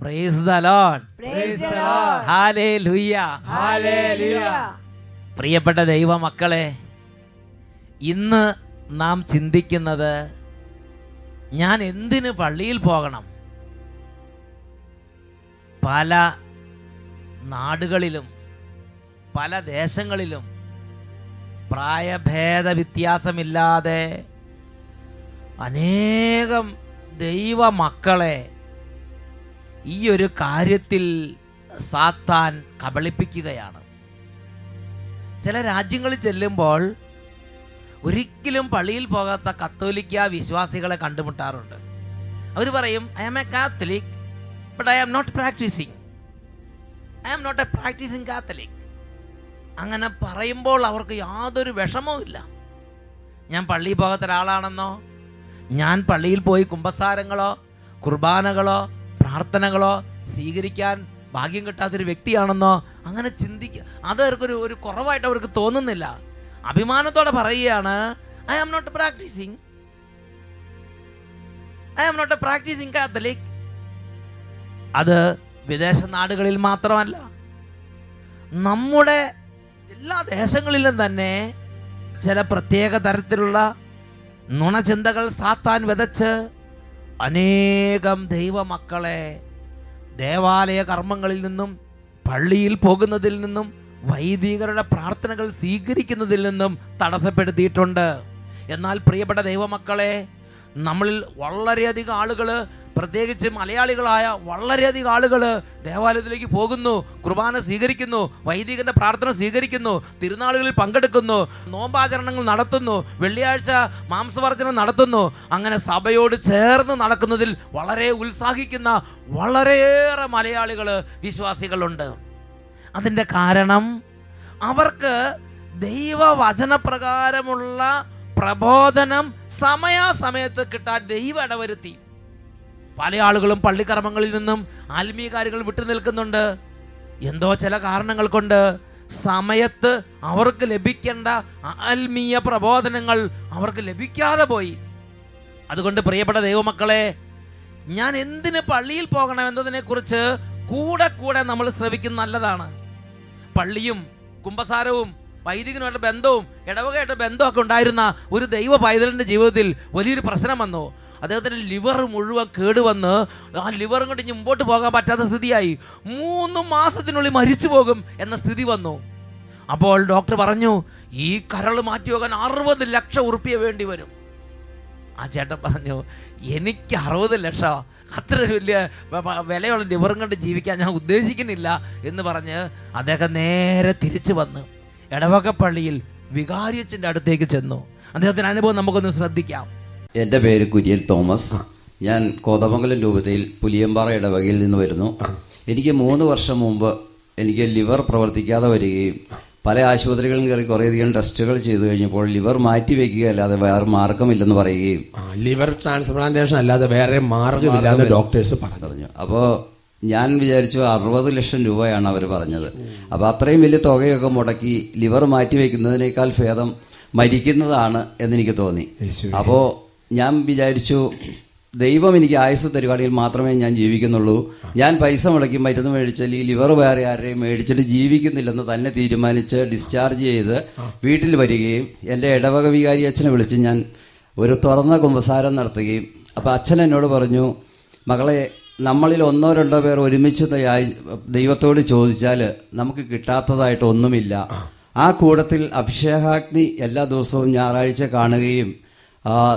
Price ദൈവ മക്കളെ Praise the Lord. Hallelujah Hallelujah. പ്രിയപ്പെട്ട ദൈവമക്കളെ ഇന്ന് നാം ചിന്തിക്കുന്നത് ഞാൻ എന്തിന് പള്ളിയിൽ പോകണം പല നാടുകളിലും പല ദേശങ്ങളിലും പ്രായഭേദ വ്യത്യാസമില്ലാതെ അനേകം ദൈവ മക്കളെ ഈ ഒരു കാര്യത്തിൽ സാത്താൻ കബളിപ്പിക്കുകയാണ്. ചില രാജ്യങ്ങളിൽ ചെല്ലുമ്പോൾ ഒരിക്കലും പള്ളിയിൽ പോകാത്ത കത്തോലിക്ക വിശ്വാസികളെ കണ്ടുമുട്ടാറുണ്ട്. അവർ പറയും I am a Catholic but I am not practising I am not a practising Catholic അങ്ങനെ പറയുമ്പോൾ അവർക്ക് യാതൊരു വിഷമവും ഇല്ല. ഞാൻ പള്ളിയിൽ പോകാത്ത ഒരാളാണെന്നോ? ഞാൻ പള്ളിയിൽ പോയി കുമ്പസാരങ്ങളോ കുർബാനകളോ പ്രാർത്ഥനകളോ സ്വീകരിക്കാൻ ഭാഗ്യം കിട്ടാത്തൊരു വ്യക്തിയാണെന്നോ അങ്ങനെ ചിന്തിക്കുക അത് അവർക്കൊരു ഒരു കുറവായിട്ട് അവർക്ക് തോന്നുന്നില്ല. അഭിമാനത്തോടെ പറയുകയാണ് I am not practising I am not a practising Catholic അത് വിദേശ നാടുകളിൽ മാത്രമല്ല നമ്മുടെ എല്ലാ ദേശങ്ങളിലും തന്നെ ചില പ്രത്യേക തരത്തിലുള്ള നുണചിന്തകൾ സാത്താൻ വിതച്ച് അനേകം ദൈവമക്കളെ ദേവാലയ കർമ്മങ്ങളിൽ നിന്നും പള്ളിയിൽ പോകുന്നതിൽ നിന്നും വൈദികരുടെ പ്രാർത്ഥനകൾ സ്വീകരിക്കുന്നതിൽ നിന്നും തടസ്സപ്പെടുത്തിയിട്ടുണ്ട്. എന്നാൽ പ്രിയപ്പെട്ട ദൈവമക്കളെ നമ്മളിൽ വളരെയധികം ആളുകൾ പ്രത്യേകിച്ച് മലയാളികളായ വളരെയധികം ആളുകൾ ദേവാലയത്തിലേക്ക് പോകുന്നു കുർബാന സ്വീകരിക്കുന്നു വൈദികന്റെ പ്രാർത്ഥന സ്വീകരിക്കുന്നു തിരുനാളുകളിൽ പങ്കെടുക്കുന്നു നോമ്പാചരണങ്ങൾ നടത്തുന്നു വെള്ളിയാഴ്ച മാംസവർജനം നടത്തുന്നു. അങ്ങനെ സഭയോട് ചേർന്ന് നടക്കുന്നതിൽ വളരെ ഉത്സാഹിക്കുന്ന വളരെയേറെ മലയാളികൾ വിശ്വാസികളുണ്ട്. അതിന്റെ കാരണം അവർക്ക് ദൈവവചനപ്രകാരമുള്ള പ്രബോധനം സമയാസമയത്ത് കിട്ടാൻ ദൈവം ഇടവരുത്തി. പല ആളുകളും പള്ളിക്കർമ്മങ്ങളിൽ നിന്നും ആത്മീയ കാര്യങ്ങൾ വിട്ടു നിൽക്കുന്നുണ്ട്. എന്തോ ചില കാരണങ്ങൾ കൊണ്ട് സമയത്ത് അവർക്ക് ലഭിക്കേണ്ട ആത്മീയ പ്രബോധനങ്ങൾ അവർക്ക് ലഭിക്കാതെ പോയി. അതുകൊണ്ട് പ്രിയപ്പെട്ട ദൈവമക്കളെ ഞാൻ എന്തിന് പള്ളിയിൽ പോകണം എന്നതിനെക്കുറിച്ച് കൂടെ കൂടെ നമ്മൾ ശ്രമിക്കുന്ന നല്ലതാണ്. പള്ളിയും കുംഭസാരവും വൈദികനുമായിട്ട് ബന്ധവും ഇടവകയായിട്ട് ബന്ധമൊക്കെ ഉണ്ടായിരുന്ന ഒരു ദൈവ പൈതലിന്റെ ജീവിതത്തിൽ വലിയൊരു പ്രശ്നം വന്നു. അദ്ദേഹത്തിന്റെ ലിവർ മുഴുവൻ കേടുവന്ന് ആ ലിവറും കൊണ്ട് ഇനി മുമ്പോട്ട് പോകാൻ പറ്റാത്ത സ്ഥിതിയായി. മൂന്ന് മാസത്തിനുള്ളിൽ മരിച്ചു പോകും എന്ന സ്ഥിതി വന്നു. അപ്പോൾ ഡോക്ടർ പറഞ്ഞു ഈ കരൾ മാറ്റി പോകാൻ അറുപത് ലക്ഷം ഉറുപ്പിയ വേണ്ടി വരും. ആ ചേട്ടൻ പറഞ്ഞു എനിക്ക് അറുപത് ലക്ഷം? അത്ര വലിയ വിലയുള്ള ലിവറും കണ്ട് ജീവിക്കാൻ ഞാൻ ഉദ്ദേശിക്കുന്നില്ല. എന്ന് പറഞ്ഞ് അദ്ദേഹം നേരെ തിരിച്ചു വന്ന് ഇടവകപ്പള്ളിയിൽ വികാരിയച്ചന്റെ അടുത്തേക്ക് ചെന്നു. അദ്ദേഹത്തിന്റെ അനുഭവം നമുക്കൊന്ന് ശ്രദ്ധിക്കാം. എന്റെ പേര് കുര്യൻ തോമസ്. ഞാൻ കോതമംഗലം രൂപതയിൽ പുലിയമ്പാറ ഇടവകയിൽ നിന്ന് വരുന്നു. എനിക്ക് മൂന്ന് വർഷം മുമ്പ് എനിക്ക് ലിവർ പ്രവർത്തിക്കാതെ വരികയും പല ആശുപത്രികളും കയറി കുറേയധികം ടെസ്റ്റുകൾ ചെയ്തു കഴിഞ്ഞപ്പോൾ ലിവർ മാറ്റി വെക്കുക അല്ലാതെ വേറെ മാർഗമില്ലെന്ന് പറയുകയും ലിവർ ട്രാൻസ്പ്ലാന്റേഷൻ അല്ലാതെ വേറെ മാർഗമില്ലാതെ ഡോക്ടേഴ്സ് പറഞ്ഞു. പറഞ്ഞു. അപ്പോൾ ഞാൻ വിചാരിച്ചു അറുപത് ലക്ഷം രൂപയാണ് അവർ പറഞ്ഞത്. അപ്പോൾ അത്രയും വലിയ തുകയൊക്കെ മുടക്കി ലിവർ മാറ്റി വയ്ക്കുന്നതിനേക്കാൾ ഭേദം മരിക്കുന്നതാണ് എന്നെനിക്ക് തോന്നി. അപ്പോൾ ഞാൻ വിചാരിച്ചു ദൈവം എനിക്ക് ആയുസ് തരുവാണെങ്കിൽ മാത്രമേ ഞാൻ ജീവിക്കുന്നുള്ളൂ. ഞാൻ പൈസ മുടക്കി മരുന്ന് മേടിച്ചാൽ ഈ ലിവർ വേറെ ആരെയും മേടിച്ചിട്ട് ജീവിക്കുന്നില്ലെന്ന് തന്നെ തീരുമാനിച്ച് ഡിസ്ചാർജ് ചെയ്ത് വീട്ടിൽ വരികയും എന്റെ ഇടവക വികാരി അച്ഛനെ വിളിച്ച് ഞാൻ ഒരു തുറന്ന കുമ്പസാരം നടത്തുകയും അപ്പോൾ അച്ഛൻ എന്നോട് പറഞ്ഞു മകളെ നമ്മളിൽ ഒന്നോ രണ്ടോ പേർ ഒരുമിച്ച് ദൈവത്തോട് ചോദിച്ചാൽ നമുക്ക് കിട്ടാത്തതായിട്ട് ഒന്നുമില്ല. ആ കൂടത്തിൽ അഭിഷേകാഗ്നി എല്ലാ ദിവസവും ഞായറാഴ്ച കാണുകയും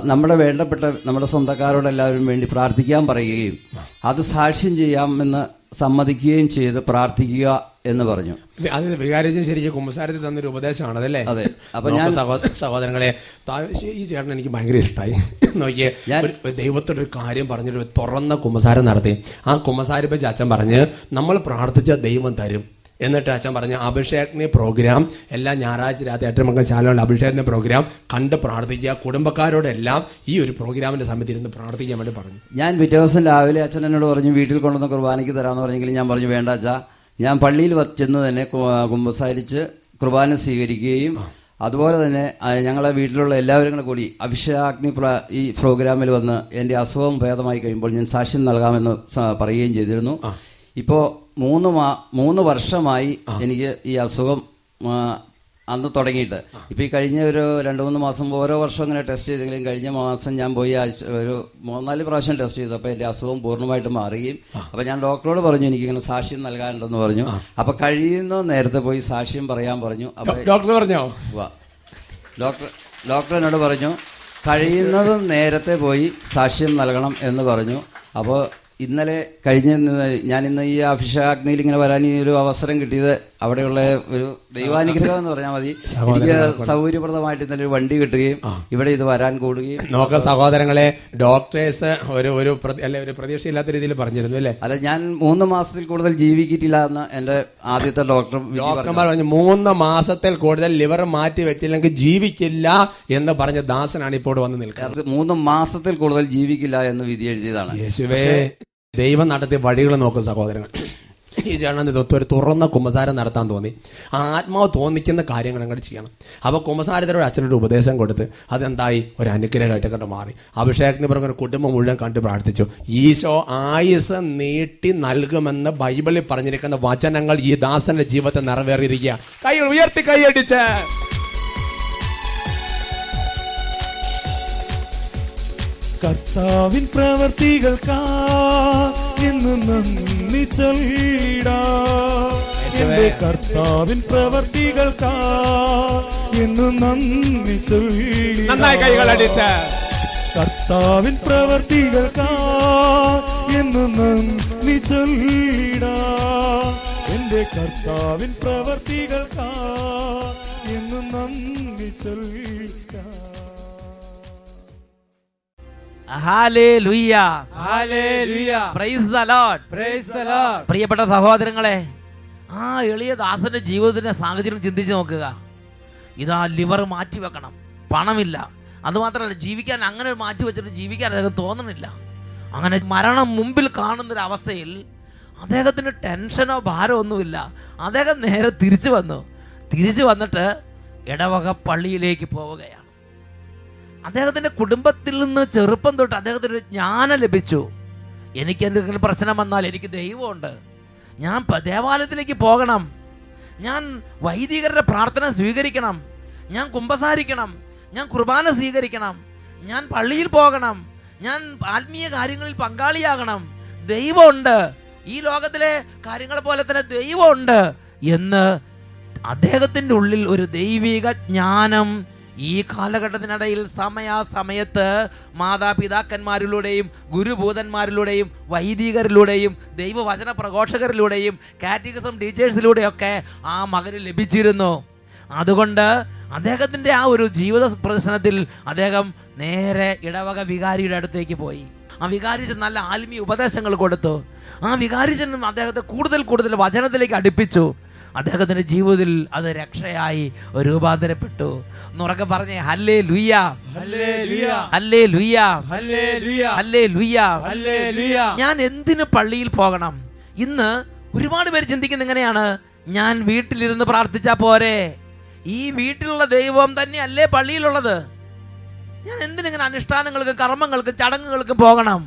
നമ്മുടെ വേണ്ടപ്പെട്ട നമ്മുടെ സ്വന്തക്കാരോടെല്ലാവരും വേണ്ടി പ്രാർത്ഥിക്കാൻ പറയുകയും അത് സാക്ഷ്യം ചെയ്യാമെന്ന് സമ്മതിക്കുകയും ചെയ്ത് പ്രാർത്ഥിക്കുക എന്ന് പറഞ്ഞു. അത് വികാരിച്ചും ശരിക്കും കുമ്പസാരത്തിൽ തന്നൊരു ഉപദേശമാണ് അതല്ലേ? അതെ. അപ്പൊ ഞാൻ- സഹോദരങ്ങളെ ഈ ചേട്ടൻ എനിക്ക് ഭയങ്കര ഇഷ്ടമായി നോക്കിയേ ഞാൻ- ഒരു- ഒരു കാര്യം പറഞ്ഞിട്ട് ഒരു തുറന്ന കുമ്പസാരം നടത്തി. ആ കുമ്പസാരിപ്പച്ച അച്ഛൻ പറഞ്ഞ് നമ്മൾ പ്രാർത്ഥിച്ച ദൈവം തരും. എന്നിട്ട് അച്ഛൻ പറഞ്ഞു അഭിഷേകത്തിന് പ്രോഗ്രാം എല്ലാ ഞായറാഴ്ച രാത്രി ഏറ്റവും മക്കൾ ശാലമുണ്ട് അഭിഷേകത്തിന്റെ പ്രോഗ്രാം കണ്ട് പ്രാർത്ഥിക്കുക. കുടുംബക്കാരോടെല്ലാം ഈ ഒരു പ്രോഗ്രാമിന്റെ സമയത്ത് ഇരുന്ന് പ്രാർത്ഥിക്കാൻ വേണ്ടി പറഞ്ഞു. ഞാൻ പിറ്റേ ദിവസം രാവിലെ അച്ഛൻ എന്നോട് പറഞ്ഞു വീട്ടിൽ കൊണ്ടുവന്ന് കുർബാനയ്ക്ക് തരാമെന്ന് പറഞ്ഞെങ്കിൽ ഞാൻ പറഞ്ഞു വേണ്ട അച്ഛാ ഞാൻ പള്ളിയിൽ ചെന്ന് തന്നെ കുമ്പസാരിച്ച് കുർബാന സ്വീകരിക്കുകയും അതുപോലെ തന്നെ ഞങ്ങളെ വീട്ടിലുള്ള എല്ലാവരും കൂടെ കൂടി അഭിഷേകാഗ്നി ഈ പ്രോഗ്രാമിൽ വന്ന് എന്റെ അസുഖം ഭേദമായി കഴിയുമ്പോൾ ഞാൻ സാക്ഷ്യം നൽകാമെന്ന് പറയുകയും ചെയ്തിരുന്നു. ഇപ്പോൾ മൂന്ന് മാ മൂന്ന് വർഷമായി എനിക്ക് ഈ അസുഖം അന്ന് തുടങ്ങിയിട്ട്. ഇപ്പൊ ഈ കഴിഞ്ഞ ഒരു രണ്ട് മൂന്ന് മാസം ഓരോ വർഷം ഇങ്ങനെ ടെസ്റ്റ് ചെയ്തെങ്കിലും കഴിഞ്ഞ മാസം ഞാൻ പോയി ആഴ്ച- ഒരു മൂന്നാൽ പ്രാവശ്യം ടെസ്റ്റ് ചെയ്തു. അപ്പോൾ എന്റെ അസുഖം പൂർണമായിട്ട് മാറുകയും. അപ്പോൾ ഞാൻ ഡോക്ടറോട് പറഞ്ഞു എനിക്ക് ഇങ്ങനെ സാക്ഷ്യം നൽകാനുണ്ടെന്ന് പറഞ്ഞു. അപ്പോൾ കഴിയുന്ന നേരത്തെ പോയി സാക്ഷ്യം പറയാൻ പറഞ്ഞു. അപ്പോൾ ഡോക്ടർ പറഞ്ഞോ? വാ. ഡോക്ടർ ഡോക്ടർ എന്നോട് പറഞ്ഞു കഴിയുന്നതും നേരത്തെ പോയി സാക്ഷ്യം നൽകണം എന്ന് പറഞ്ഞു. അപ്പോൾ ഇന്നലെ കഴിഞ്ഞ ഞാൻ ഇന്ന് ഈ അഭിഷേകാഗ്നിയിൽ ഇങ്ങനെ വരാൻ ഈ ഒരു അവസരം കിട്ടിയത് അവിടെയുള്ള ഒരു ദൈവാനുഗ്രഹം എന്ന് പറഞ്ഞാൽ മതി. എനിക്ക് സൗകര്യപ്രദമായിട്ട് ഇന്നലെ ഒരു വണ്ടി കിട്ടുകയും ഇവിടെ ഇത് വരാൻ കൂടുകയും നോക്ക സഹോദരങ്ങളെ ഡോക്ടേഴ്സ് ഒരു ഒരു അല്ലെ ഒരു പ്രതീക്ഷയില്ലാത്ത രീതിയിൽ പറഞ്ഞിരുന്നു അല്ലേ? അല്ല ഞാൻ മൂന്ന് മാസത്തിൽ കൂടുതൽ ജീവിക്കിട്ടില്ല എന്ന് എന്റെ ആദ്യത്തെ ഡോക്ടർ. ഡോക്ടർമാർ പറഞ്ഞു മൂന്ന് മാസത്തിൽ കൂടുതൽ ലിവർ മാറ്റി വെച്ചില്ലെങ്കിൽ ജീവിക്കില്ല എന്ന് പറഞ്ഞ ദാസനാണ് ഇപ്പോൾ വന്ന് നിൽക്കുന്നത്. മൂന്ന് മാസത്തിൽ കൂടുതൽ ജീവിക്കില്ല എന്ന് വിധി എഴുതിയതാണ്. യേശുവേ. ദൈവം നടത്തിയ വഴികൾ നോക്കും സഹോദരങ്ങൾ. ഈ ചേട്ടൻ തൊത്ത് ഒരു തുറന്ന കുമ്പസാരം നടത്താൻ തോന്നി. ആത്മാവ് തോന്നിക്കുന്ന കാര്യങ്ങൾ അങ്ങോട്ട് ചെയ്യണം. അപ്പോൾ കുമ്പസാരത്തിലൂടെ അച്ഛനൊരു ഉപദേശം കൊടുത്ത് അതെന്തായി? ഒരു അനുഗ്രഹമായിട്ട് കണ്ട് മാറി. അഭിഷേകത്തിന് പുറകെ ഒരു കുടുംബം മുഴുവൻ കണ്ട് പ്രാർത്ഥിച്ചു. ഈശോ ആയുസ് നീട്ടി നൽകുമെന്ന് ബൈബിളിൽ പറഞ്ഞിരിക്കുന്ന വചനങ്ങൾ ഈ ദാസന്റെ ജീവിതത്തെ നിറവേറിയിരിക്കുക. കൈ ഉയർത്തി കൈയടിച്ച്. കർത്താവിൻ പ്രവർത്തികൾക്കാ എന്ന് നന്ദി ചൊല്ലിടാ. എന്റെ കർത്താവിൻ പ്രവർത്തികൾക്കാ എന്ന് നന്ദി ചൊല്ലിടാ. നന്നായി കൈകൾ അടിച്ച്. കർത്താവിൻ പ്രവർത്തികൾക്കാ എന്ന് നന്ദി ചൊല്ലിടാ. എന്റെ കർത്താവിൻ എന്ന് നന്ദി ചൊല്ലിടാ. പ്രിയപ്പെട്ട സഹോദരങ്ങളെ ആ എളിയ ദാസന്റെ ജീവിതത്തിന്റെ സാഹചര്യം ചിന്തിച്ചു നോക്കുക. ഇതാ ലിവർ മാറ്റി വെക്കണം. പണമില്ല. അതുമാത്രമല്ല ജീവിക്കാൻ അങ്ങനെ മാറ്റി വെച്ചിട്ട് ജീവിക്കാൻ അദ്ദേഹം തോന്നണില്ല അങ്ങനെ മരണം മുമ്പിൽ കാണുന്നൊരവസ്ഥയിൽ അദ്ദേഹത്തിന് ടെൻഷനോ ഭാരമോ ഒന്നുമില്ല. അദ്ദേഹം നേരെ തിരിച്ചു വന്നു. തിരിച്ചു വന്നിട്ട് ഇടവക പള്ളിയിലേക്ക് പോവുകയാണ്. അദ്ദേഹത്തിന്റെ കുടുംബത്തിൽ നിന്ന് ചെറുപ്പം തൊട്ട് അദ്ദേഹത്തിന് ഒരു ജ്ഞാനം ലഭിച്ചു. എനിക്ക് എന്തെങ്കിലും പ്രശ്നം വന്നാൽ എനിക്ക് ദൈവമുണ്ട്. ഞാൻ ദേവാലയത്തിലേക്ക് പോകണം. ഞാൻ വൈദികരുടെ പ്രാർത്ഥന സ്വീകരിക്കണം. ഞാൻ കുമ്പസാരിക്കണം. ഞാൻ കുർബാന സ്വീകരിക്കണം. ഞാൻ പള്ളിയിൽ പോകണം. ഞാൻ ആത്മീയ കാര്യങ്ങളിൽ പങ്കാളിയാകണം. ദൈവമുണ്ട്. ഈ ലോകത്തിലെ കാര്യങ്ങളെ പോലെ തന്നെ ദൈവമുണ്ട് എന്ന് അദ്ദേഹത്തിന്റെ ഉള്ളിൽ ഒരു ദൈവിക ജ്ഞാനം ഈ കാലഘട്ടത്തിനിടയിൽ സമയാസമയത്ത് മാതാപിതാക്കന്മാരിലൂടെയും ഗുരുഭൂതന്മാരിലൂടെയും വൈദികരിലൂടെയും ദൈവവചന പ്രഘോഷകരിലൂടെയും കാറ്റഗിസം ടീച്ചേഴ്സിലൂടെയൊക്കെ ആ മകന് ലഭിച്ചിരുന്നു. അതുകൊണ്ട് അദ്ദേഹത്തിന്റെ ആ ഒരു ജീവിത പ്രദർശനത്തിൽ അദ്ദേഹം നേരെ ഇടവക വികാരിയുടെ അടുത്തേക്ക് പോയി. ആ വികാരിച്ചൻ നല്ല ആത്മീയ ഉപദേശങ്ങൾ കൊടുത്തു. ആ വികാരിച്ചനും അദ്ദേഹത്തെ കൂടുതൽ കൂടുതൽ വചനത്തിലേക്ക് അടുപ്പിച്ചു. അദ്ദേഹത്തിന്റെ ജീവിതത്തിൽ അത് രക്ഷയായി രൂപാന്തരപ്പെട്ടു. എന്നുറക്കെ പറഞ്ഞേ ഹല്ലേ ലുയ്യ. ഹല്ലേ ലുയ്യ ഹല്ലേ ലുയ്യ ഞാൻ എന്തിന് പള്ളിയിൽ പോകണം? ഇന്ന് ഒരുപാട് പേര് ചിന്തിക്കുന്നത് എങ്ങനെയാണ്? ഞാൻ വീട്ടിലിരുന്ന് പ്രാർത്ഥിച്ചാൽ പോരെ? ഈ വീട്ടിലുള്ള ദൈവം തന്നെയല്ലേ പള്ളിയിലുള്ളത്? ഞാൻ എന്തിനിങ്ങനെ അനുഷ്ഠാനങ്ങൾക്കും കർമ്മങ്ങൾക്കും ചടങ്ങുകൾക്കും പോകണം?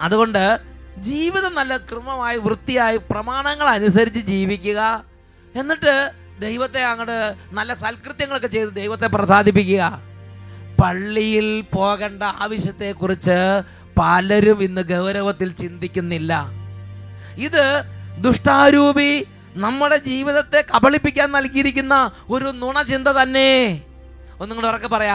അതുകൊണ്ട് ജീവിതം നല്ല ക്രമമായി വൃത്തിയായി പ്രമാണങ്ങൾ അനുസരിച്ച് ജീവിക്കുക. എന്നിട്ട് ദൈവത്തെ അങ്ങോട്ട് നല്ല സൽകൃത്യങ്ങളൊക്കെ ചെയ്ത് ദൈവത്തെ പ്രസാദിപ്പിക്കുക. പള്ളിയിൽ പോകേണ്ട ആവശ്യത്തെക്കുറിച്ച് പലരും ഇന്ന് ഗൗരവത്തിൽ ചിന്തിക്കുന്നില്ല. ഇത് ദുഷ്ടാരൂപി നമ്മുടെ ജീവിതത്തെ കബളിപ്പിക്കാൻ നൽകിയിരിക്കുന്ന ഒരു നുണചിന്ത തന്നെ. ഒന്നും കൂടെ ഉറക്കെ പറയാ.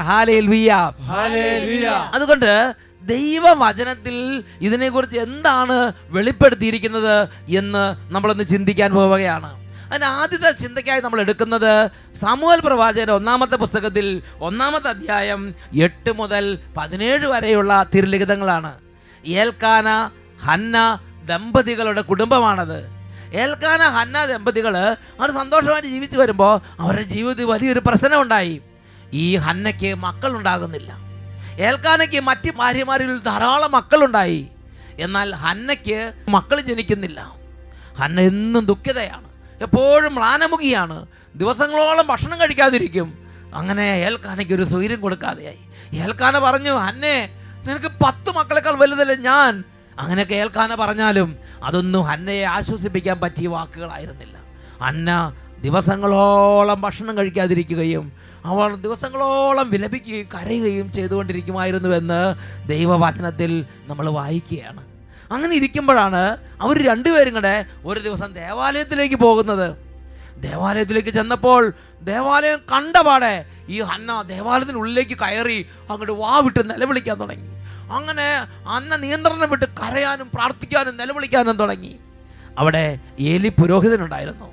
അതുകൊണ്ട് ദൈവവചനത്തിൽ ഇതിനെക്കുറിച്ച് എന്താണ് വെളിപ്പെടുത്തിയിരിക്കുന്നത് എന്ന് നമ്മളൊന്ന് ചിന്തിക്കാൻ പോവുകയാണ്. അതിന് ആദ്യത്തെ ചിന്തയ്ക്കായി നമ്മൾ എടുക്കുന്നത് സാമുവൽ പ്രവാചകന്റെ ഒന്നാമത്തെ പുസ്തകത്തിൽ ഒന്നാമത്തെ അധ്യായം എട്ട് മുതൽ പതിനേഴ് വരെയുള്ള തിരുലിഖിതങ്ങളാണ്. ഏൽക്കാന ഹന്ന ദമ്പതികളുടെ കുടുംബമാണത്. ഏൽക്കാന ഹന്ന ദമ്പതികൾ അവർ സന്തോഷമായിട്ട് ജീവിച്ചു വരുമ്പോൾ അവരുടെ ജീവിതത്തിൽ വലിയൊരു പ്രശ്നമുണ്ടായി ഈ ഹന്നയ്ക്ക് മക്കളുണ്ടാകുന്നില്ല. ഏൽക്കാനയ്ക്ക് മറ്റ് ഭാര്യമാരിൽ ധാരാളം മക്കളുണ്ടായി. എന്നാൽ ഹന്നയ്ക്ക് മക്കൾ ജനിക്കുന്നില്ല. ഹന്ന എന്നും ദുഃഖിതയാണ്. എപ്പോഴും മ്ലാനമുഖിയാണ്. ദിവസങ്ങളോളം ഭക്ഷണം കഴിക്കാതിരിക്കും. അങ്ങനെ ഏൽക്കാനയ്ക്ക് ഒരു സ്വൈര്യം കൊടുക്കാതെയായി. ഏൽക്കാന പറഞ്ഞു അന്നേ നിനക്ക് പത്ത് മക്കളെക്കാൾ വലുതല്ലേ ഞാൻ? അങ്ങനെയൊക്കെ ഏൽക്കാന പറഞ്ഞാലും അതൊന്നും അന്നയെ ആശ്വസിപ്പിക്കാൻ പറ്റിയ വാക്കുകളായിരുന്നില്ല. അന്ന ദിവസങ്ങളോളം ഭക്ഷണം കഴിക്കാതിരിക്കുകയും അവൾ ദിവസങ്ങളോളം വിലപിക്കുകയും കരയുകയും ചെയ്തുകൊണ്ടിരിക്കുമായിരുന്നുവെന്ന് ദൈവവചനത്തിൽ നമ്മൾ വായിക്കുകയാണ്. അങ്ങനെ ഇരിക്കുമ്പോഴാണ് അവർ രണ്ടുപേരും കൂടെ ഒരു ദിവസം ദേവാലയത്തിലേക്ക് പോകുന്നത്. ദേവാലയത്തിലേക്ക് ചെന്നപ്പോൾ ദേവാലയം കണ്ട കണ്ടപാടെ ഈ ഹന്ന ദേവാലയത്തിനുള്ളിലേക്ക് കയറി അങ്ങോട്ട് വാ വിട്ട് നിലവിളിക്കാൻ തുടങ്ങി. അങ്ങനെ അന്ന നിയന്ത്രണം വിട്ട് കരയാനും പ്രാർത്ഥിക്കാനും നിലവിളിക്കാനും തുടങ്ങി. അവിടെ ഏലി പുരോഹിതനുണ്ടായിരുന്നു.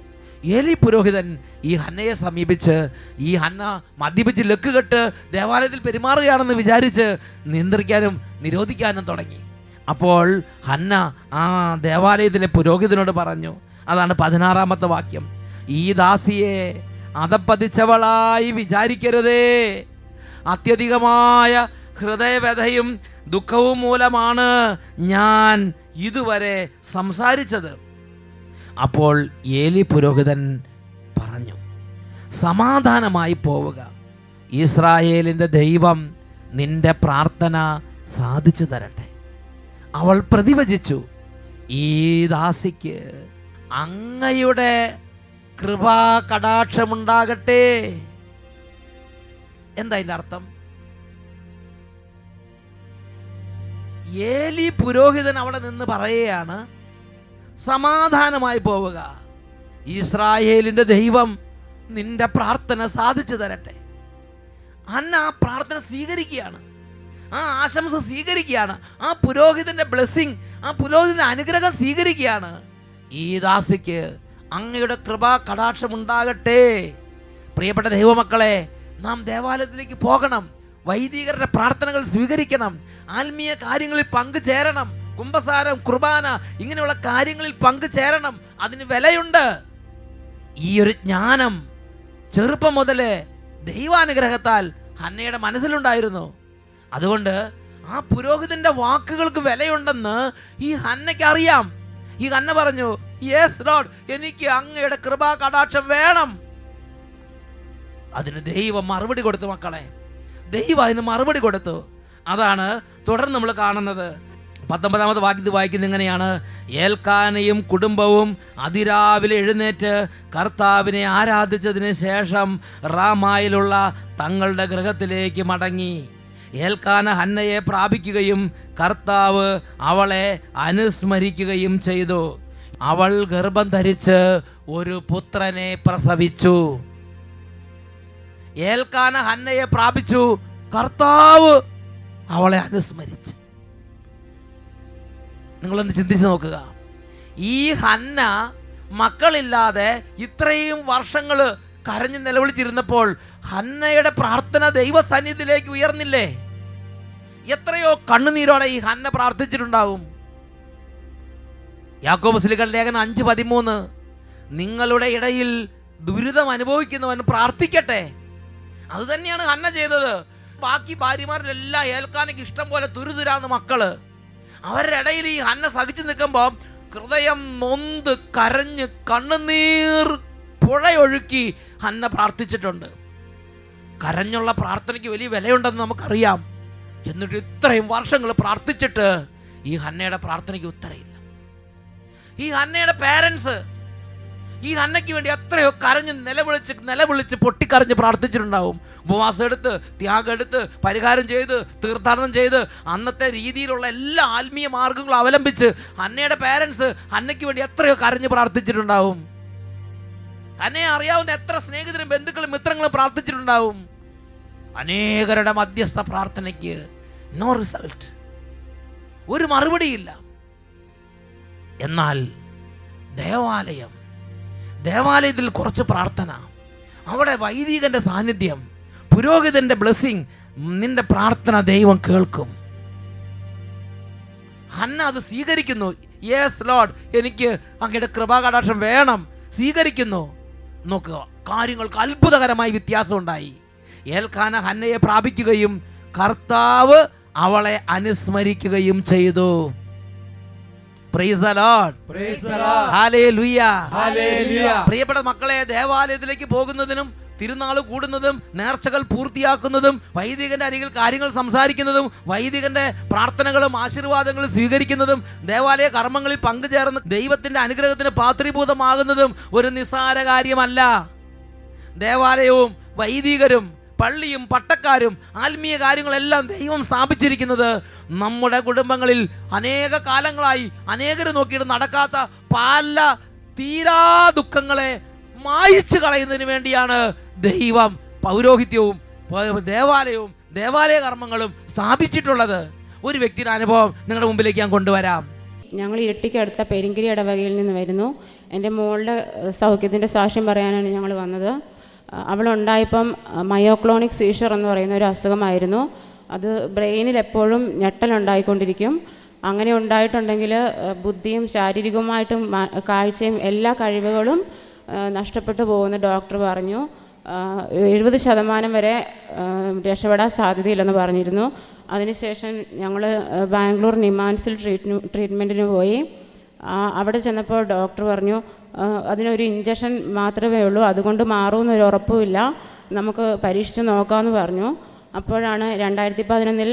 ഏലി പുരോഹിതൻ ഈ ഹന്നയെ സമീപിച്ച് ഈ ഹന്ന മദ്യപിച്ച് ലക്ക് കെട്ട് ദേവാലയത്തിൽ പെരുമാറുകയാണെന്ന് വിചാരിച്ച് നിയന്ത്രിക്കാനും നിരോധിക്കാനും തുടങ്ങി. അപ്പോൾ ഹന്ന ആ ദേവാലയത്തിലെ പുരോഹിതനോട് പറഞ്ഞു അതാണ് പതിനാറാമത്തെ വാക്യം. ഈ ദാസിയെ അതപ്പതിച്ചവളായി വിചാരിക്കരുതേ. അത്യധികമായ ഹൃദയവ്യഥയും ദുഃഖവും മൂലമാണ് ഞാൻ ഇതുവരെ സംസാരിച്ചത്. അപ്പോൾ ഏലി പുരോഹിതൻ പറഞ്ഞു സമാധാനമായി പോവുക. ഇസ്രായേലിന്റെ ദൈവം നിന്റെ പ്രാർത്ഥന സാധിച്ചു തരട്ടെ. അവൾ പ്രതിവചിച്ചു ഈ ദാസിക്ക് അങ്ങയുടെ കൃപാ കടാക്ഷമുണ്ടാകട്ടെ. എന്താ അതിന്റെ അർത്ഥം? ഏലി പുരോഹിതൻ അവിടെ നിന്ന് പറയുകയാണ് സമാധാനമായി പോവുക. ഇസ്രായേലിന്റെ ദൈവം നിന്റെ പ്രാർത്ഥന സാധിച്ചു തരട്ടെ. അന്ന ആ പ്രാർത്ഥന സ്വീകരിക്കുകയാണ്. ആ ആശംസ സ്വീകരിക്കുകയാണ്. ആ പുരോഹിതന്റെ ബ്ലെസ്സിങ് ആ പുരോഹിതന്റെ അനുഗ്രഹം സ്വീകരിക്കുകയാണ്. ഈ ദാസിക്ക് അങ്ങയുടെ കൃപാ കടാക്ഷം ഉണ്ടാകട്ടെ. പ്രിയപ്പെട്ട ദൈവമക്കളെ നാം ദേവാലയത്തിലേക്ക് പോകണം. വൈദികരുടെ പ്രാർത്ഥനകൾ സ്വീകരിക്കണം. ആത്മീയ കാര്യങ്ങളിൽ പങ്കുചേരണം കുംഭസാരം കുർബാന ഇങ്ങനെയുള്ള കാര്യങ്ങളിൽ പങ്കുചേരണം അതിന് വിലയുണ്ട്. ഈ ഒരു ജ്ഞാനം ചെറുപ്പം മുതലേ ദൈവാനുഗ്രഹത്താൽ ഹന്നയുടെ മനസ്സിലുണ്ടായിരുന്നു. അതുകൊണ്ട് ആ പുരോഹിതന്റെ വാക്കുകൾക്ക് വിലയുണ്ടെന്ന് ഈ ഹന്നയ്ക്ക് അറിയാം ഈ ഹന്ന പറഞ്ഞു യെസ് ലോഡ് എനിക്ക് അങ്ങയുടെ കൃപാ കടാക്ഷം വേണം. അതിന് ദൈവം മറുപടി കൊടുത്തു മക്കളെ. ദൈവം അതിന് മറുപടി കൊടുത്തു. അതാണ് തുടർന്ന് നമ്മൾ കാണുന്നത്. പത്തൊമ്പതാമത് വാക്യത്തിൽ വായിക്കുന്നത് ഇങ്ങനെയാണ്. ഏൽക്കാനയും കുടുംബവും അതിരാവിലെ എഴുന്നേറ്റ് കർത്താവിനെ ആരാധിച്ചതിന് ശേഷം റാമായിലുള്ള തങ്ങളുടെ ഗൃഹത്തിലേക്ക് മടങ്ങി. ഏൽക്കാന ഹന്നയെ പ്രാപിക്കുകയും കർത്താവ് അവളെ അനുസ്മരിക്കുകയും ചെയ്തു. അവൾ ഗർഭം ധരിച്ച് ഒരു പുത്രനെ പ്രസവിച്ചു. ഏൽക്കാന ഹന്നയെ പ്രാപിച്ചു. കർത്താവ് അവളെ അനുസ്മരിച്ചു. നിങ്ങളൊന്ന് ചിന്തിച്ചു നോക്കുക. ഈ ഹന്ന മക്കളില്ലാതെ ഇത്രയും വർഷങ്ങൾ കരഞ്ഞു നിലവിളിച്ചിരുന്നപ്പോൾ ഹന്നയുടെ പ്രാർത്ഥന ദൈവസന്നിധിയിലേക്ക് ഉയർന്നില്ലേ? എത്രയോ കണ്ണുനീരോടെ ഈ ഹന്ന പ്രാർത്ഥിച്ചിട്ടുണ്ടാവും. യാക്കോബ് സ്ലികൾ ലേഖനം അഞ്ച് പതിമൂന്ന്. നിങ്ങളുടെ ഇടയിൽ ദുരിതം അനുഭവിക്കുന്നവൻ പ്രാർത്ഥിക്കട്ടെ. അത് തന്നെയാണ് ഹന്ന ചെയ്തത്. ബാക്കി ഭാര്യമാരിലെല്ലാം ഏൽക്കാനൊക്കെ ഇഷ്ടം പോലെ തുരുതുരാന്ന് മക്കൾ. അവരുടെ ഇടയിൽ ഈ ഹന്ന സഹിച്ചു നിൽക്കുമ്പോൾ ഹൃദയം നൊന്ത് കരഞ്ഞ് കണ്ണുനീർ പുഴയൊഴുക്കി ഹന്ന പ്രാർത്ഥിച്ചിട്ടുണ്ട്. കരഞ്ഞുള്ള പ്രാർത്ഥനയ്ക്ക് വലിയ വിലയുണ്ടെന്ന് നമുക്കറിയാം. എന്നിട്ട് ഇത്രയും വർഷങ്ങൾ പ്രാർത്ഥിച്ചിട്ട് ഈ ഹന്നയുടെ പ്രാർത്ഥനയ്ക്ക് ഉത്തരയില്ല. ഈ ഹന്നയുടെ പേരൻസ് ഈ ഹന്നയ്ക്ക് വേണ്ടി എത്രയോ കരഞ്ഞ് നിലവിളിച്ച് നിലവിളിച്ച് പൊട്ടിക്കരഞ്ഞ് പ്രാർത്ഥിച്ചിട്ടുണ്ടാവും. ഉപവാസം എടുത്ത് ത്യാഗം എടുത്ത് പരിഹാരം ചെയ്ത് തീർത്ഥാടനം ചെയ്ത് അന്നത്തെ രീതിയിലുള്ള എല്ലാ ആത്മീയ മാർഗങ്ങളും അവലംബിച്ച് ഹന്നയുടെ പേരൻസ് ഹന്നയ്ക്ക് വേണ്ടി എത്രയോ കരഞ്ഞ് പ്രാർത്ഥിച്ചിട്ടുണ്ടാവും. ഹന്നയെ അറിയാവുന്ന എത്ര സ്നേഹിതരും ബന്ധുക്കളും മിത്രങ്ങളും പ്രാർത്ഥിച്ചിട്ടുണ്ടാവും. അനേകരുടെ മധ്യസ്ഥ പ്രാർത്ഥനയ്ക്ക് നോ റിസൾട്ട് ഒരു മറുപടിയില്ല. എന്നാൽ ദേവാലയം ദേവാലയത്തിൽ കുറച്ച് പ്രാർത്ഥന അവിടെ വൈദികന്റെ സാന്നിധ്യം പുരോഹിതന്റെ ബ്ലെസ്സിങ് നിന്റെ പ്രാർത്ഥന ദൈവം കേൾക്കും. ഹന്ന അത് സ്വീകരിക്കുന്നു. യെസ് ലോഡ് എനിക്ക് അങ്ങയുടെ കൃപാകടാക്ഷം വേണം. സ്വീകരിക്കുന്നു. നോക്കുക. കാര്യങ്ങൾക്ക് അത്ഭുതകരമായി വ്യത്യാസം ഉണ്ടായി ഏൽഖാന ഹന്നയെ പ്രാപിക്കുകയും കർത്താവ് അവളെ അനുസ്മരിക്കുകയും ചെയ്തു. പ്രിയപ്പെട്ട മക്കളെ ദേവാലയത്തിലേക്ക് പോകുന്നതിനും തിരുനാൾ കൂടുന്നതും നേർച്ചകൾ പൂർത്തിയാക്കുന്നതും വൈദികന്റെ അരികിൽ കാര്യങ്ങൾ സംസാരിക്കുന്നതും വൈദികന്റെ പ്രാർത്ഥനകളും ആശീർവാദങ്ങളും സ്വീകരിക്കുന്നതും ദേവാലയ കർമ്മങ്ങളിൽ പങ്കുചേർന്ന് ദൈവത്തിന്റെ അനുഗ്രഹത്തിന് പാത്രീഭൂതമാകുന്നതും ഒരു നിസ്സാര കാര്യമല്ല. ദേവാലയവും വൈദികരും പള്ളിയും പട്ടക്കാരും ആത്മീയ കാര്യങ്ങളെല്ലാം ദൈവം സ്ഥാപിച്ചിരിക്കുന്നത് നമ്മുടെ കുടുംബങ്ങളിൽ അനേക കാലങ്ങളായി അനേകർ നോക്കിയിട്ട് നടക്കാത്ത പല തീരാ ദുഃഖങ്ങളെ മായിച്ചു കളയുന്നതിന് വേണ്ടിയാണ് ദൈവം പൗരോഹിത്യവും ദേവാലയവും ദേവാലയ കർമ്മങ്ങളും സ്ഥാപിച്ചിട്ടുള്ളത്. ഒരു വ്യക്തിയുടെ അനുഭവം നിങ്ങളുടെ മുമ്പിലേക്ക് ഞാൻ കൊണ്ടുവരാം. ഞങ്ങൾ ഇരട്ടിക്കടുത്ത പെരിങ്കിരി ഇടവകയിൽ നിന്ന് വരുന്നു. എന്റെ മോളുടെ സൗഖ്യത്തിന്റെ സാക്ഷ്യം പറയാനാണ് ഞങ്ങൾ വന്നത്. അവളുണ്ടായപ്പം മയോക്ലോണിക് സീഷർ എന്ന് പറയുന്ന ഒരു അസുഖമായിരുന്നു. അത് ബ്രെയിനിൽ എപ്പോഴും ഞെട്ടലുണ്ടായിക്കൊണ്ടിരിക്കും. അങ്ങനെ ഉണ്ടായിട്ടുണ്ടെങ്കിൽ ബുദ്ധിയും ശാരീരികവുമായിട്ടും കാഴ്ചയും എല്ലാ കഴിവുകളും നഷ്ടപ്പെട്ടു പോകുന്ന ഡോക്ടർ പറഞ്ഞു. എഴുപത് ശതമാനം വരെ രക്ഷപ്പെടാൻ സാധ്യതയില്ലെന്ന് പറഞ്ഞിരുന്നു. അതിനുശേഷം ഞങ്ങൾ ബാംഗ്ലൂർ നിമാൻസിൽ ട്രീറ്റ് ട്രീറ്റ്മെന്റിന് പോയി. അവിടെ ചെന്നപ്പോൾ ഡോക്ടർ പറഞ്ഞു അതിനൊരു ഇഞ്ചക്ഷൻ മാത്രമേ ഉള്ളൂ. അതുകൊണ്ട് മാറുമെന്നൊരു ഉറപ്പുമില്ല. നമുക്ക് പരീക്ഷിച്ച് നോക്കാമെന്ന് പറഞ്ഞു. അപ്പോഴാണ് രണ്ടായിരത്തി പതിനൊന്നിൽ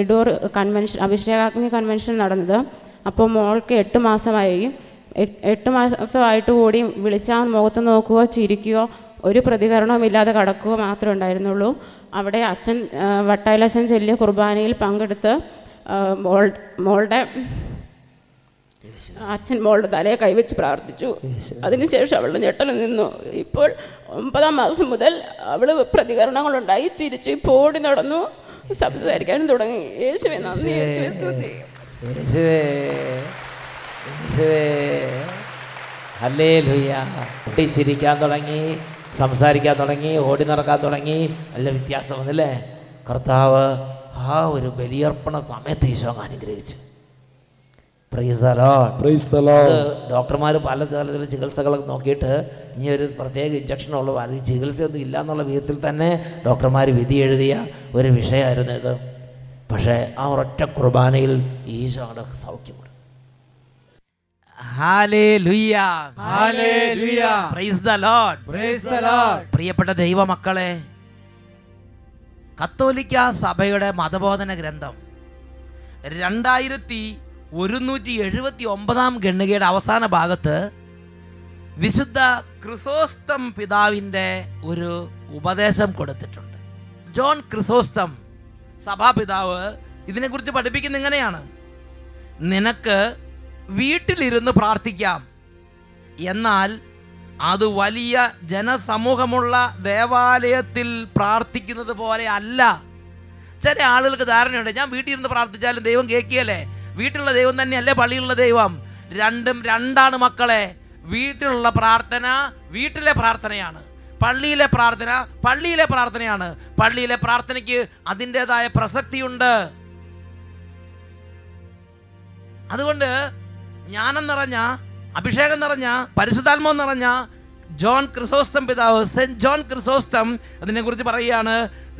എഡൂർ കൺവെൻഷൻ അഭിഷേകാഗ്നി കൺവെൻഷൻ നടന്നത്. അപ്പോൾ മോൾക്ക് എട്ട് മാസമായി. എട്ട് മാസമായിട്ട് കൂടി വിളിച്ചാൽ മുഖത്ത് നോക്കുകയോ ചിരിക്കുകയോ ഒരു പ്രതികരണവും ഇല്ലാതെ കടക്കുക മാത്രമേ ഉണ്ടായിരുന്നുള്ളൂ. അവിടെ അച്ഛൻ വട്ടായിലച്ഛൻ ചെല്ലിയ കുർബാനയിൽ പങ്കെടുത്ത് മോൾ മോളുടെ അച്ഛൻ മോളുടെ തലയെ കൈവച്ച് പ്രാർത്ഥിച്ചു. അതിനുശേഷം അവളുടെ ഞെട്ടൽ നിന്നു. ഇപ്പോൾ ഒമ്പതാം മാസം മുതൽ അവൾ പ്രതികരണങ്ങളുണ്ടായി. ചിരിച്ചു പോടി ഓടി നടന്നു. സംസാരിക്കാനും തുടങ്ങി. യേശുവെ നന്ദി. യേശുവെ. സ്തുതി. ചിരിക്കാൻ തുടങ്ങി. സംസാരിക്കാൻ തുടങ്ങി. ഓടി നടക്കാൻ തുടങ്ങി. നല്ല വ്യത്യാസം വന്നില്ലേ? കർത്താവ് ആ ഒരു ബലിയർപ്പണ സമയത്ത് ഈശോ അനുഗ്രഹിച്ചു. ഡോക്ടർമാർ പല തരത്തിലുള്ള ചികിത്സകളൊക്കെ നോക്കിയിട്ട് ഇനി ഒരു പ്രത്യേക ഇഞ്ചക്ഷനുള്ള അല്ലെങ്കിൽ ചികിത്സയൊന്നും ഇല്ല എന്നുള്ള വിധത്തിൽ തന്നെ ഡോക്ടർമാർ വിധി എഴുതിയ ഒരു വിഷയമായിരുന്നു ഇത് പക്ഷേ ആ ഒരൊറ്റ കുർബാനയിൽ ഈശോ അവിടെ സൗഖ്യം കൊടുത്തു Hallelujah. Hallelujah. Praise the Lord. Praise the Lord. പ്രിയപ്പെട്ട ദൈവമക്കളെ കത്തോലിക്ക സഭയുടെ മതബോധന ഗ്രന്ഥം രണ്ടായിരത്തി ഒരുന്നൂറ്റി എഴുപത്തി ഒമ്പതാം ഗണ്ണികയുടെ അവസാന ഭാഗത്ത് വിശുദ്ധ ക്രിസോസ്തം പിതാവിന്റെ ഒരു ഉപദേശം കൊടുത്തിട്ടുണ്ട്. ജോൺ ക്രിസോസ്തം സഭാപിതാവ് ഇതിനെക്കുറിച്ച് പഠിപ്പിക്കുന്ന ഇങ്ങനെയാണ്. നിനക്ക് വീട്ടിലിരുന്ന് പ്രാർത്ഥിക്കാം. എന്നാൽ അത് വലിയ ജനസമൂഹമുള്ള ദേവാലയത്തിൽ പ്രാർത്ഥിക്കുന്നത് പോലെ അല്ല. ചില ആളുകൾക്ക് ധാരണയുണ്ട് ഞാൻ വീട്ടിൽ ഇരുന്ന് പ്രാർത്ഥിച്ചാലും ദൈവം കേൾക്കുകയല്ലേ? വീട്ടിലുള്ള ദൈവം തന്നെയല്ലേ പള്ളിയിലുള്ള ദൈവം? രണ്ടും രണ്ടാണ് മക്കളെ. വീട്ടിലുള്ള പ്രാർത്ഥന വീട്ടിലെ പ്രാർത്ഥനയാണ്. പള്ളിയിലെ പ്രാർത്ഥന പള്ളിയിലെ പ്രാർത്ഥനയാണ്. പള്ളിയിലെ പ്രാർത്ഥനയ്ക്ക് അതിന്റെതായ പ്രസക്തിയുണ്ട്. അതുകൊണ്ട് ജ്ഞാനം നിറഞ്ഞ അഭിഷേകം നിറഞ്ഞ പരിശുദ്ധാത്മം നിറഞ്ഞ ജോൺ ക്രിസോസ്തം പിതാവ് സെന്റ് ജോൺ ക്രിസോസ്റ്റം അതിനെക്കുറിച്ച് പറയുകയാണ്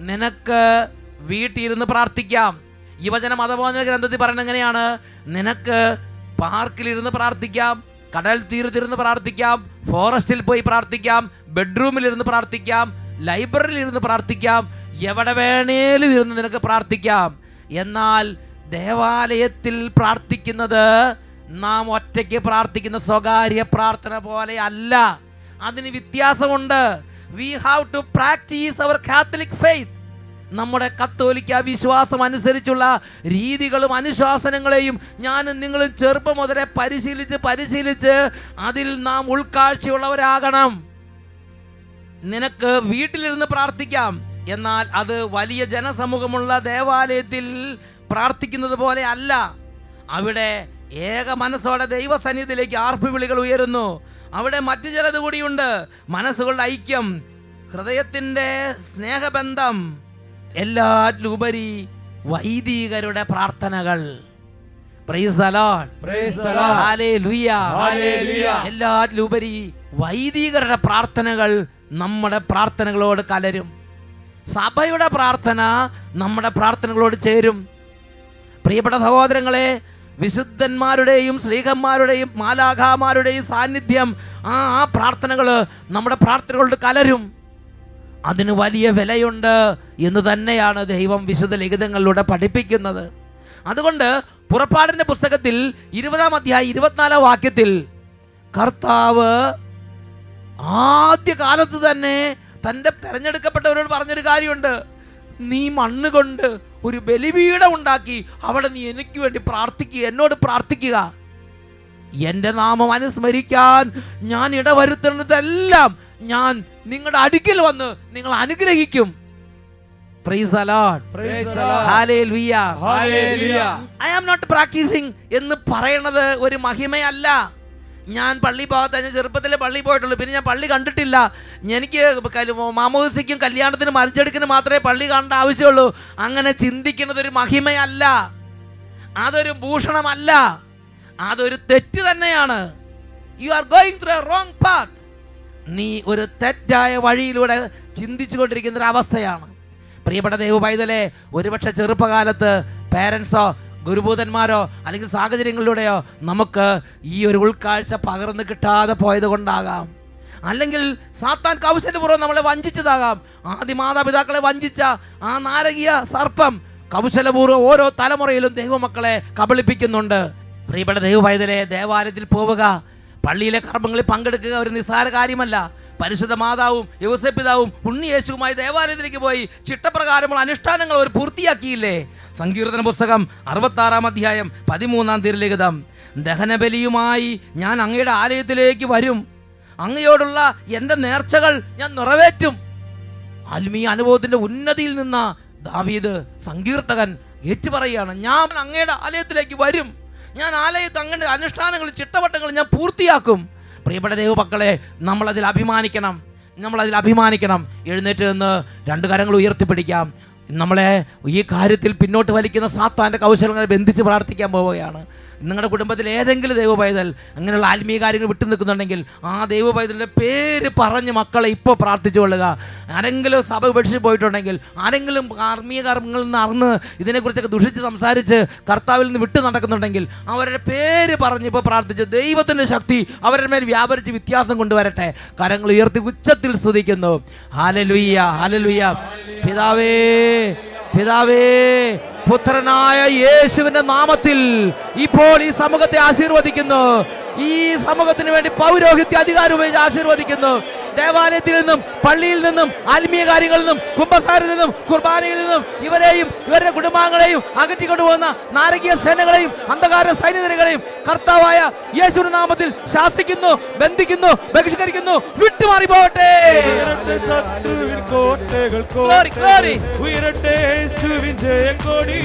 നിനക്ക് വീട്ടിലിരുന്ന് പ്രാർത്ഥിക്കാം. യുവജന മതബോധന ഗ്രന്ഥത്തിൽ പറയുന്നത് എങ്ങനെയാണ് നിനക്ക് പാർക്കിലിരുന്ന് പ്രാർത്ഥിക്കാം കടൽ തീരത്തിരുന്ന് പ്രാർത്ഥിക്കാം ഫോറസ്റ്റിൽ പോയി പ്രാർത്ഥിക്കാം ബെഡ്റൂമിലിരുന്ന് പ്രാർത്ഥിക്കാം ലൈബ്രറിയിൽ ഇരുന്ന് പ്രാർത്ഥിക്കാം എവിടെ വേണേലും ഇരുന്ന് നിനക്ക് പ്രാർത്ഥിക്കാം. എന്നാൽ ദേവാലയത്തിൽ പ്രാർത്ഥിക്കുന്നത് നാം ഒറ്റയ്ക്ക് പ്രാർത്ഥിക്കുന്ന സ്വകാര്യ പ്രാർത്ഥന പോലെ അല്ല. അതിന് വ്യത്യാസമുണ്ട്. We have to practise our Catholic faith നമ്മുടെ കത്തോലിക്ക വിശ്വാസം അനുസരിച്ചുള്ള രീതികളും അനുശാസനങ്ങളെയും ഞാനും നിങ്ങളും ചെറുപ്പം മുതലേ പരിശീലിച്ച് പരിശീലിച്ച് അതിൽ നാം ഉൾക്കാഴ്ചയുള്ളവരാകണം. നിനക്ക് വീട്ടിലിരുന്ന് പ്രാർത്ഥിക്കാം. എന്നാൽ അത് വലിയ ജനസമൂഹമുള്ള ദേവാലയത്തിൽ പ്രാർത്ഥിക്കുന്നത് പോലെ അല്ല. അവിടെ ഏക മനസ്സോടെ ദൈവസന്നിധിയിലേക്ക് ആർപ്പുവിളികൾ ഉയരുന്നു. അവിടെ മറ്റു ചിലത് കൂടിയുണ്ട്. മനസ്സുകളുടെ ഐക്യം ഹൃദയത്തിന്റെ സ്നേഹബന്ധം എല്ലാറ്റിലുപരി വൈദികരുടെ പ്രാർത്ഥനകൾ. എല്ലാറ്റിലുപരി വൈദികരുടെ പ്രാർത്ഥനകൾ നമ്മുടെ പ്രാർത്ഥനകളോട് കലരും. സഭയുടെ പ്രാർത്ഥന നമ്മുടെ പ്രാർത്ഥനകളോട് ചേരും. പ്രിയപ്പെട്ട സഹോദരങ്ങളെ വിശുദ്ധന്മാരുടെയും ശ്രീകന്മാരുടെയും മാലാഖാമാരുടെയും സാന്നിധ്യം ആ ആ പ്രാർത്ഥനകൾ നമ്മുടെ പ്രാർത്ഥനകളോട് കലരും. അതിന് വലിയ വിലയുണ്ട് എന്ന് തന്നെയാണ് ദൈവം വിശുദ്ധ ലിഖിതങ്ങളിലൂടെ പഠിപ്പിക്കുന്നത്. അതുകൊണ്ട് പുറപ്പാടിന്റെ പുസ്തകത്തിൽ ഇരുപതാം അധ്യായ ഇരുപത്തിനാലാം വാക്യത്തിൽ കർത്താവ് ആദ്യ കാലത്ത് തന്നെ തന്റെ തെരഞ്ഞെടുക്കപ്പെട്ടവരോട് പറഞ്ഞൊരു കാര്യമുണ്ട്. നീ മണ്ണ് കൊണ്ട് ഒരു ബലിപീഠം ഉണ്ടാക്കി അവിടെ നീ എനിക്ക് വേണ്ടി പ്രാർത്ഥിക്കുക എന്നോട് പ്രാർത്ഥിക്കുക. എന്റെ നാമം അനുസ്മരിക്കാൻ ഞാൻ ഇടവരുത്തുന്നതെല്ലാം ഞാൻ നിങ്ങളുടെ അടുക്കൽ വന്ന് നിങ്ങൾ അനുഗ്രഹിക്കും. Praise the Lord. Praise the Lord. Hallelujah. Hallelujah. I am not practising എന്ന് പറയണത് ഒരു മഹിമയല്ല. ഞാൻ പള്ളി ഭാഗത്ത് ഞാൻ ചെറുപ്പത്തിൽ പള്ളി പോയിട്ടുള്ളൂ. പിന്നെ ഞാൻ പള്ളി കണ്ടിട്ടില്ല. എനിക്ക് മാമോദിസയ്ക്കും കല്യാണത്തിനും മരിച്ചെടുക്കിനും മാത്രമേ പള്ളി കാണേണ്ട ആവശ്യമുള്ളൂ. അങ്ങനെ ചിന്തിക്കുന്നത് ഒരു മഹിമയല്ല. അതൊരു ഭൂഷണമല്ല. അതൊരു തെറ്റ് തന്നെയാണ്. You are going through a wrong path നീ ഒരു തെറ്റായ വഴിയിലൂടെ ചിന്തിച്ചു കൊണ്ടിരിക്കുന്ന ഒരു അവസ്ഥയാണ്. പ്രിയപ്പെട്ട ദൈവ പൈതലെ ഒരുപക്ഷെ ചെറുപ്പകാലത്ത് പേരൻസോ ഗുരുഭൂതന്മാരോ അല്ലെങ്കിൽ സാഹചര്യങ്ങളിലൂടെയോ നമുക്ക് ഈ ഒരു ഉൾക്കാഴ്ച പകർന്നു കിട്ടാതെ പോയത് കൊണ്ടാകാം അല്ലെങ്കിൽ സാത്താൻ കൗശലപൂർവം നമ്മളെ വഞ്ചിച്ചതാകാം. ആദ്യ മാതാപിതാക്കളെ വഞ്ചിച്ച ആ നാരകീയ സർപ്പം കൗശലപൂർവം ഓരോ തലമുറയിലും ദൈവമക്കളെ കബളിപ്പിക്കുന്നുണ്ട്. പ്രിയപ്പെട്ട ദൈവ പൈതലെ ദേവാലയത്തിൽ പോവുക. പള്ളിയിലെ കർമ്മങ്ങളിൽ പങ്കെടുക്കുക ഒരു നിസ്സാര കാര്യമല്ല. പരിശുദ്ധ മാതാവും യോസപിതാവും ഉണ്ണിയേശുവുമായി ദേവാലയത്തിലേക്ക് പോയി ചിട്ടപ്രകാരമുള്ള അനുഷ്ഠാനങ്ങൾ അവർ പൂർത്തിയാക്കിയില്ലേ? സങ്കീർത്തന പുസ്തകം അറുപത്താറാം അധ്യായം പതിമൂന്നാം തിരുലിഖിതം ദഹനബലിയുമായി ഞാൻ അങ്ങയുടെ ആലയത്തിലേക്ക് വരും. അങ്ങയോടുള്ള എന്റെ നേർച്ചകൾ ഞാൻ നിറവേറ്റും. ആത്മീയ അനുഭവത്തിന്റെ ഉന്നതിയിൽ നിന്ന ദാവീദ് സങ്കീർത്തകൻ ഏറ്റുപറയാണ് ഞാൻ അങ്ങയുടെ ആലയത്തിലേക്ക് വരും. ഞാൻ ആലയത്ത് അങ്ങനെ അനുഷ്ഠാനങ്ങൾ ചിട്ടവട്ടങ്ങൾ ഞാൻ പൂർത്തിയാക്കും. പ്രിയപ്പെട്ട ദൈവമക്കളെ നമ്മളതിൽ അഭിമാനിക്കണം. നമ്മളതിൽ അഭിമാനിക്കണം. എഴുന്നേറ്റ് നിന്ന് രണ്ട് കരങ്ങൾ ഉയർത്തിപ്പിടിക്കാം. നമ്മളെ ഈ കാര്യത്തിൽ പിന്നോട്ട് വലിക്കുന്ന സാത്താന്റെ കൗശലങ്ങളെ ബന്ധിച്ച് പ്രാർത്ഥിക്കാൻ പോവുകയാണ്. നിങ്ങളുടെ കുടുംബത്തിൽ ഏതെങ്കിലും ദൈവപൈതൽ അങ്ങനെയുള്ള ആത്മീയ കാര്യങ്ങൾ വിട്ടു നിൽക്കുന്നുണ്ടെങ്കിൽ ആ ദൈവപൈതലിന്റെ പേര് പറഞ്ഞ് മക്കളെ ഇപ്പോൾ പ്രാർത്ഥിച്ചു കൊള്ളുക. ആരെങ്കിലും സഭ ഉപേക്ഷിച്ച് പോയിട്ടുണ്ടെങ്കിൽ ആരെങ്കിലും ആത്മീയ കർമ്മങ്ങളിൽ നിന്ന് അറിഞ്ഞ് ഇതിനെക്കുറിച്ചൊക്കെ ദുഷിച്ച് സംസാരിച്ച് കർത്താവിൽ നിന്ന് വിട്ടു നടക്കുന്നുണ്ടെങ്കിൽ അവരുടെ പേര് പറഞ്ഞ് ഇപ്പോൾ പ്രാർത്ഥിച്ച് ദൈവത്തിന്റെ ശക്തി അവരുടെ മേൽ വ്യാപരിച്ച് വ്യത്യാസം കൊണ്ടുവരട്ടെ. കരങ്ങൾ ഉയർത്തി ഉച്ചത്തിൽ സ്തുതിക്കുന്നു. ഹാലലുയ്യ ഹാലലുയ്യ പിതാവേ പിതാവേ പുത്രനായ യേശുവിന്റെ നാമത്തിൽ ഇപ്പോൾ ഈ സമൂഹത്തെ ആശീർവദിക്കുന്നു. ഈ സമൂഹത്തിന് വേണ്ടി പൗരോഹിത്യ അധികാരം ഉപയോഗിച്ച് ആശീർവദിക്കുന്നു. ദേവാലയത്തിൽ നിന്നും പള്ളിയിൽ നിന്നും ആത്മീയ കാര്യങ്ങളിൽ നിന്നും കുംഭസാരിൽ നിന്നും കുർബാനയിൽ നിന്നും ഇവരെയും ഇവരുടെ കുടുംബാംഗങ്ങളെയും അകറ്റിക്കൊണ്ടുപോകുന്ന നാരകീയ സേനകളെയും അന്ധകാര സൈനികരെയും കർത്താവായ യേശുവിന്റെ നാമത്തിൽ ശാസിക്കുന്നു ബന്ധിക്കുന്നു ബഹിഷ്കരിക്കുന്നു വിട്ടുമാറി പോകട്ടെ ഉയരട്ടെ യേശുവിൻ ജയം Glory,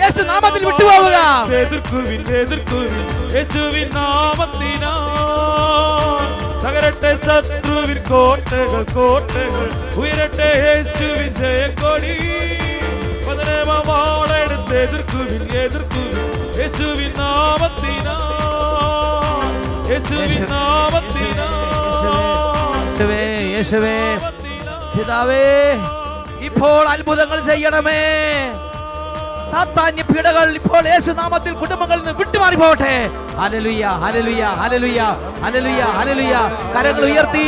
യേശു നാമത്തിൽ വിട്ടുപോവുക എതിർക്കുവിൻ എതിർക്കുവിൻ. യേശുവിൻ നാമത്തിനാ തകരട്ടെ ശത്രുവിൻ കോട്ടകൾ കോട്ടകൾ. ഉയരട്ടെ യേശുവിൻ ജയക്കൊടി. പതിനേമാളെടുത്ത് എതിർക്കുവിൻ എതിർക്കുവിൻ. യേശുവിൻ നാമത്തിനാ യേശുവിൻ നാമത്തിനാ യേശുവേ പിതാവേ ഇപ്പോൾ അത്ഭുതങ്ങൾ ചെയ്യണമേ. സാത്താന്യ പീഡകൾ ഇപ്പോൾ യേശുനാമത്തിൽ കുടുംബങ്ങളിൽ നിന്ന് വിട്ടുമാറി പോകട്ടെ hallelujah hallelujah hallelujah hallelujah hallelujah. കരങ്ങൾ ഉയർത്തി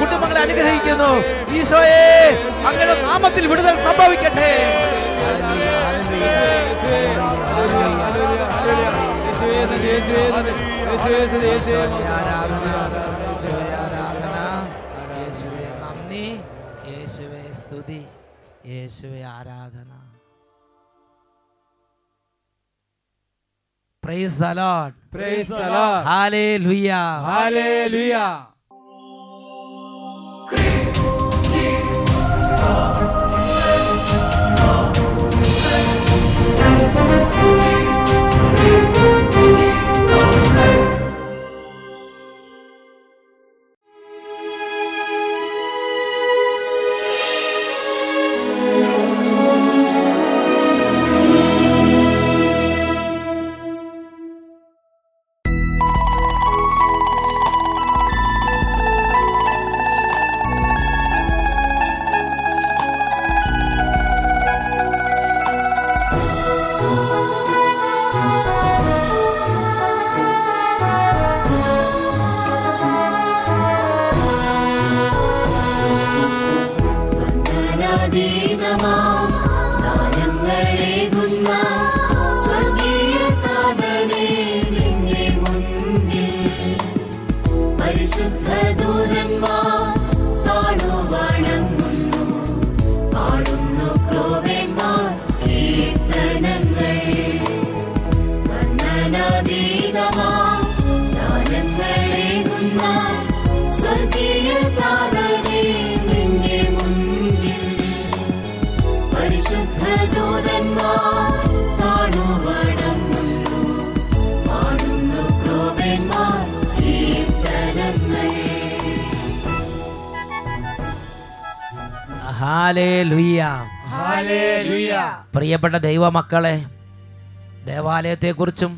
കുടുംബങ്ങളെ അനുഗ്രഹിക്കുന്നു. ഈശോയെ അങ്ങയുടെ നാമത്തിൽ വിടുതൽ സംഭവിക്കട്ടെ. നന്ദി. സ്തുതി. യേശുവേ ആരാധന. Praise the Lord. Praise the Lord. Hallelujah. Hallelujah. പ്രിയപ്പെട്ട ദൈവമക്കളെ ദേവാലയത്തെക്കുറിച്ചും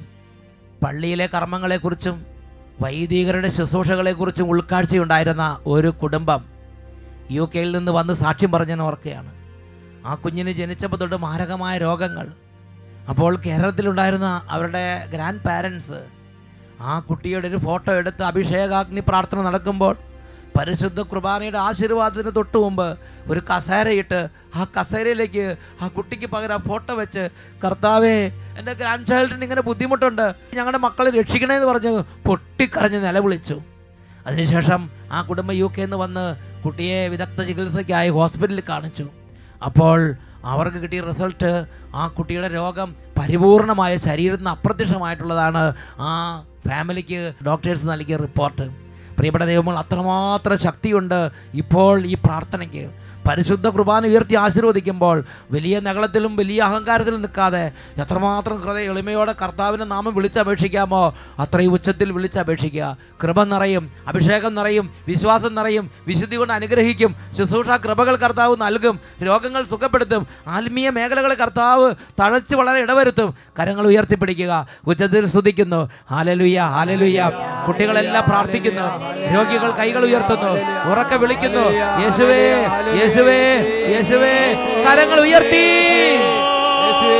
പള്ളിയിലെ കർമ്മങ്ങളെക്കുറിച്ചും വൈദികരുടെ ശുശ്രൂഷകളെക്കുറിച്ചും ഉൾക്കാഴ്ചയുണ്ടായിരുന്ന ഒരു കുടുംബം യു കെയിൽ നിന്ന് വന്ന് സാക്ഷ്യം പറഞ്ഞെന്ന് ഓർക്കുകയാണ്. ആ കുഞ്ഞിന് ജനിച്ചപ്പോൾ തൊട്ട് മാരകമായ രോഗങ്ങൾ. അപ്പോൾ കേരളത്തിലുണ്ടായിരുന്ന അവരുടെ ഗ്രാൻഡ് പാരൻസ് ആ കുട്ടിയുടെ ഒരു ഫോട്ടോ എടുത്ത് അഭിഷേകാഗ്നി പ്രാർത്ഥന നടക്കുമ്പോൾ പരിശുദ്ധ കുർബാനയുടെ ആശീർവാദത്തിന് തൊട്ട് മുമ്പ് ഒരു കസേരയിട്ട് ആ കസേരയിലേക്ക് ആ കുട്ടിക്ക് പകരം ഫോട്ടോ വെച്ച് കർത്താവേ എന്റെ ഗ്രാൻഡ് ചൈൽഡിന് ഇങ്ങനെ ബുദ്ധിമുട്ടുണ്ട്. ഞങ്ങളുടെ മക്കളെ രക്ഷിക്കണമെന്ന് പറഞ്ഞ് പൊട്ടിക്കരഞ്ഞ് നിലവിളിച്ചു. അതിനുശേഷം ആ കുടുംബം യു കെന്ന് വന്ന് കുട്ടിയെ വിദഗ്ധ ചികിത്സയ്ക്കായി ഹോസ്പിറ്റലിൽ കാണിച്ചു. അപ്പോൾ അവർക്ക് കിട്ടിയ റിസൾട്ട് ആ കുട്ടിയുടെ രോഗം പരിപൂർണമായ ശരീരത്തിന് അപ്രത്യക്ഷമായിട്ടുള്ളതാണ് ആ ഫാമിലിക്ക് ഡോക്ടേഴ്സ് നൽകിയ റിപ്പോർട്ട്. പ്രിയപ്പെട്ട ദൈവങ്ങൾ അത്രമാത്രം ശക്തിയുണ്ട് ഇപ്പോൾ ഈ പ്രാർത്ഥനയ്ക്ക്. പരിശുദ്ധ കുർബാന ഉയർത്തി ആശീർവദിക്കുമ്പോൾ വലിയ നഗളത്തിലും വലിയ അഹങ്കാരത്തിലും നിൽക്കാതെ എത്രമാത്രം ഹൃദയ എളിമയോടെ കർത്താവിന്റെ നാമം വിളിച്ചപേക്ഷിക്കാമോ അത്രയും ഉച്ചത്തിൽ വിളിച്ചപേക്ഷിക്കുക. കൃപ നിറയും അഭിഷേകം നിറയും വിശ്വാസം നിറയും വിശുദ്ധി കൊണ്ട് അനുഗ്രഹിക്കും. ശുശ്രൂഷ കൃപകൾ കർത്താവ് നൽകും രോഗങ്ങൾ സുഖപ്പെടുത്തും ആത്മീയ മേഖലകൾ കർത്താവ് തഴച്ച് വളരെ ഇടവരുത്തും. കരങ്ങൾ ഉയർത്തിപ്പിടിക്കുക ഉച്ചത്തിൽ സ്തുതിക്കുന്നു. ഹാലലുയ്യ ഹാലലുയ്യ കുട്ടികളെല്ലാം പ്രാർത്ഥിക്കുന്നു രോഗികൾ കൈകൾ ഉയർത്തുന്നു ഉറക്കെ വിളിക്കുന്നു. യേശുവേ. യേശുവേ യേശുവേ കരങ്ങൾ ഉയർത്തി യേശുവേ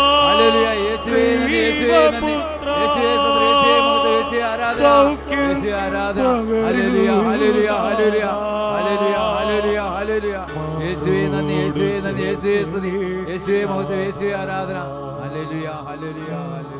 ആരാധന യേശുവേ സ്തുതി, യേശുവേ മഹത്വം, യേശുവേ സ്തുതി, യേശുവേ മഹത്വം, യേശുവേ ആരാധന. Hallelujah, hallelujah, hallelujah.